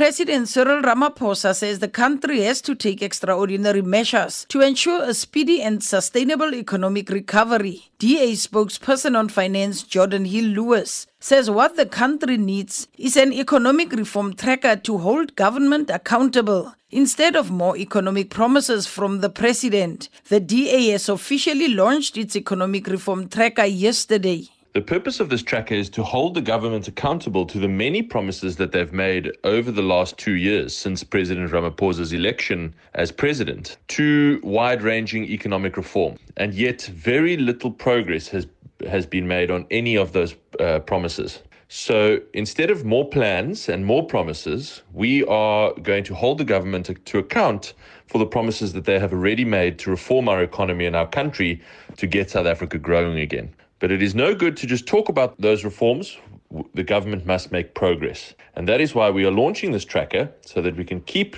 President Cyril Ramaphosa says the country has to take extraordinary measures to ensure a speedy and sustainable economic recovery. DA spokesperson on finance Jordan Hill Lewis says what the country needs is an economic reform tracker to hold government accountable. Instead of more economic promises from the president, the DA has officially launched its economic reform tracker yesterday. The purpose of this tracker is to hold the government accountable to the many promises that they've made over the last two years since President Ramaphosa's election as president to wide ranging economic reform. And yet, very little progress has, has been made on any of those uh, promises. So instead of more plans and more promises, we are going to hold the government to, to account for the promises that they have already made to reform our economy and our country to get South Africa growing again. But it is no good to just talk about those reforms. The government must make progress. And that is why we are launching this tracker so that we can keep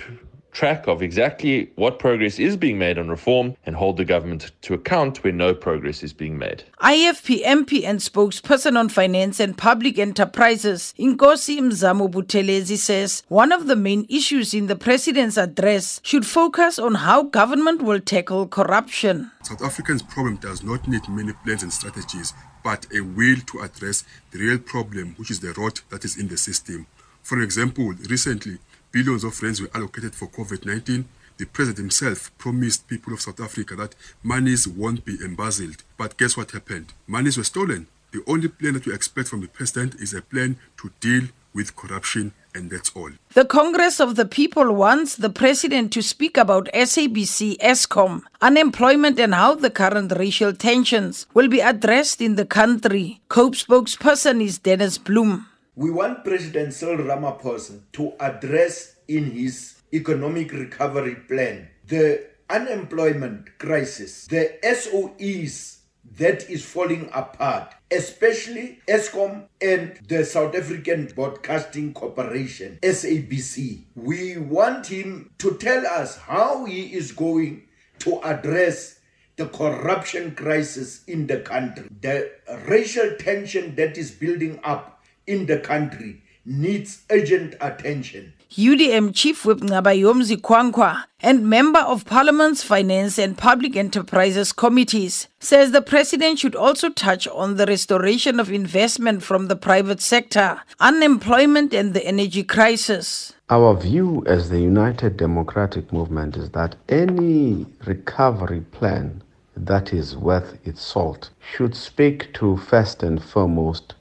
track of exactly what progress is being made on reform and hold the government to account where no progress is being made. IFP MP and spokesperson on finance and public enterprises, Inkosi Mzamo Buthelezi says one of the main issues in the president's address should focus on how government will tackle corruption. South Africa's problem does not need many plans and strategies, but a will to address the real problem, which is the rot that is in the system. For example, recently, billions of rands were allocated for COVID 19. The president himself promised people of South Africa that monies won't be embezzled. But guess what happened? Monies were stolen. The only plan that we expect from the president is a plan to deal with corruption, and that's all. The Congress of the People wants the president to speak about SABC, Eskom, unemployment, and how the current racial tensions will be addressed in the country. COPE spokesperson is Dennis Bloem. We want President Cyril Ramaphosa to address in his economic recovery plan the unemployment crisis, the SOEs that is falling apart, especially Eskom and the South African Broadcasting Corporation, SABC. We want him to tell us how he is going to address the corruption crisis in the country, the racial tension that is building up in the country needs urgent attention. UDM Chief Whip Nqabayomzi Kwankwa and Member of Parliament's Finance and Public Enterprises Committees says the President should also touch on the restoration of investment from the private sector, unemployment and the energy crisis. Our view as the United Democratic Movement is that any recovery plan that is worth its salt should speak to first and foremost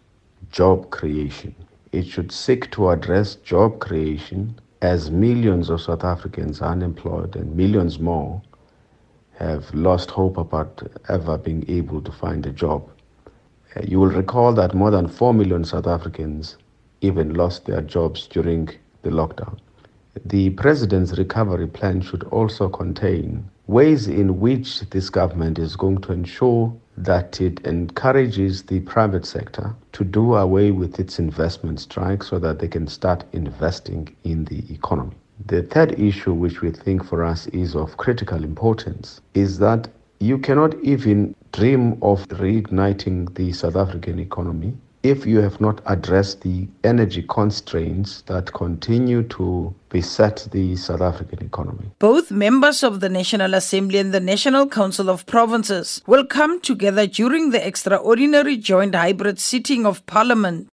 job creation. It should seek to address job creation as millions of South Africans are unemployed and millions more have lost hope about ever being able to find a job. Uh, you will recall that more than 4 million South Africans even lost their jobs during the lockdown. The President's recovery plan should also contain ways in which this government is going to ensure that it encourages the private sector to do away with its investment strike so that they can start investing in the economy. The third issue, which we think for us is of critical importance, is that you cannot even dream of reigniting the South African economy if you have not addressed the energy constraints that continue to beset the South African economy. Both members of the National Assembly and the National Council of Provinces will come together during the extraordinary joint hybrid sitting of Parliament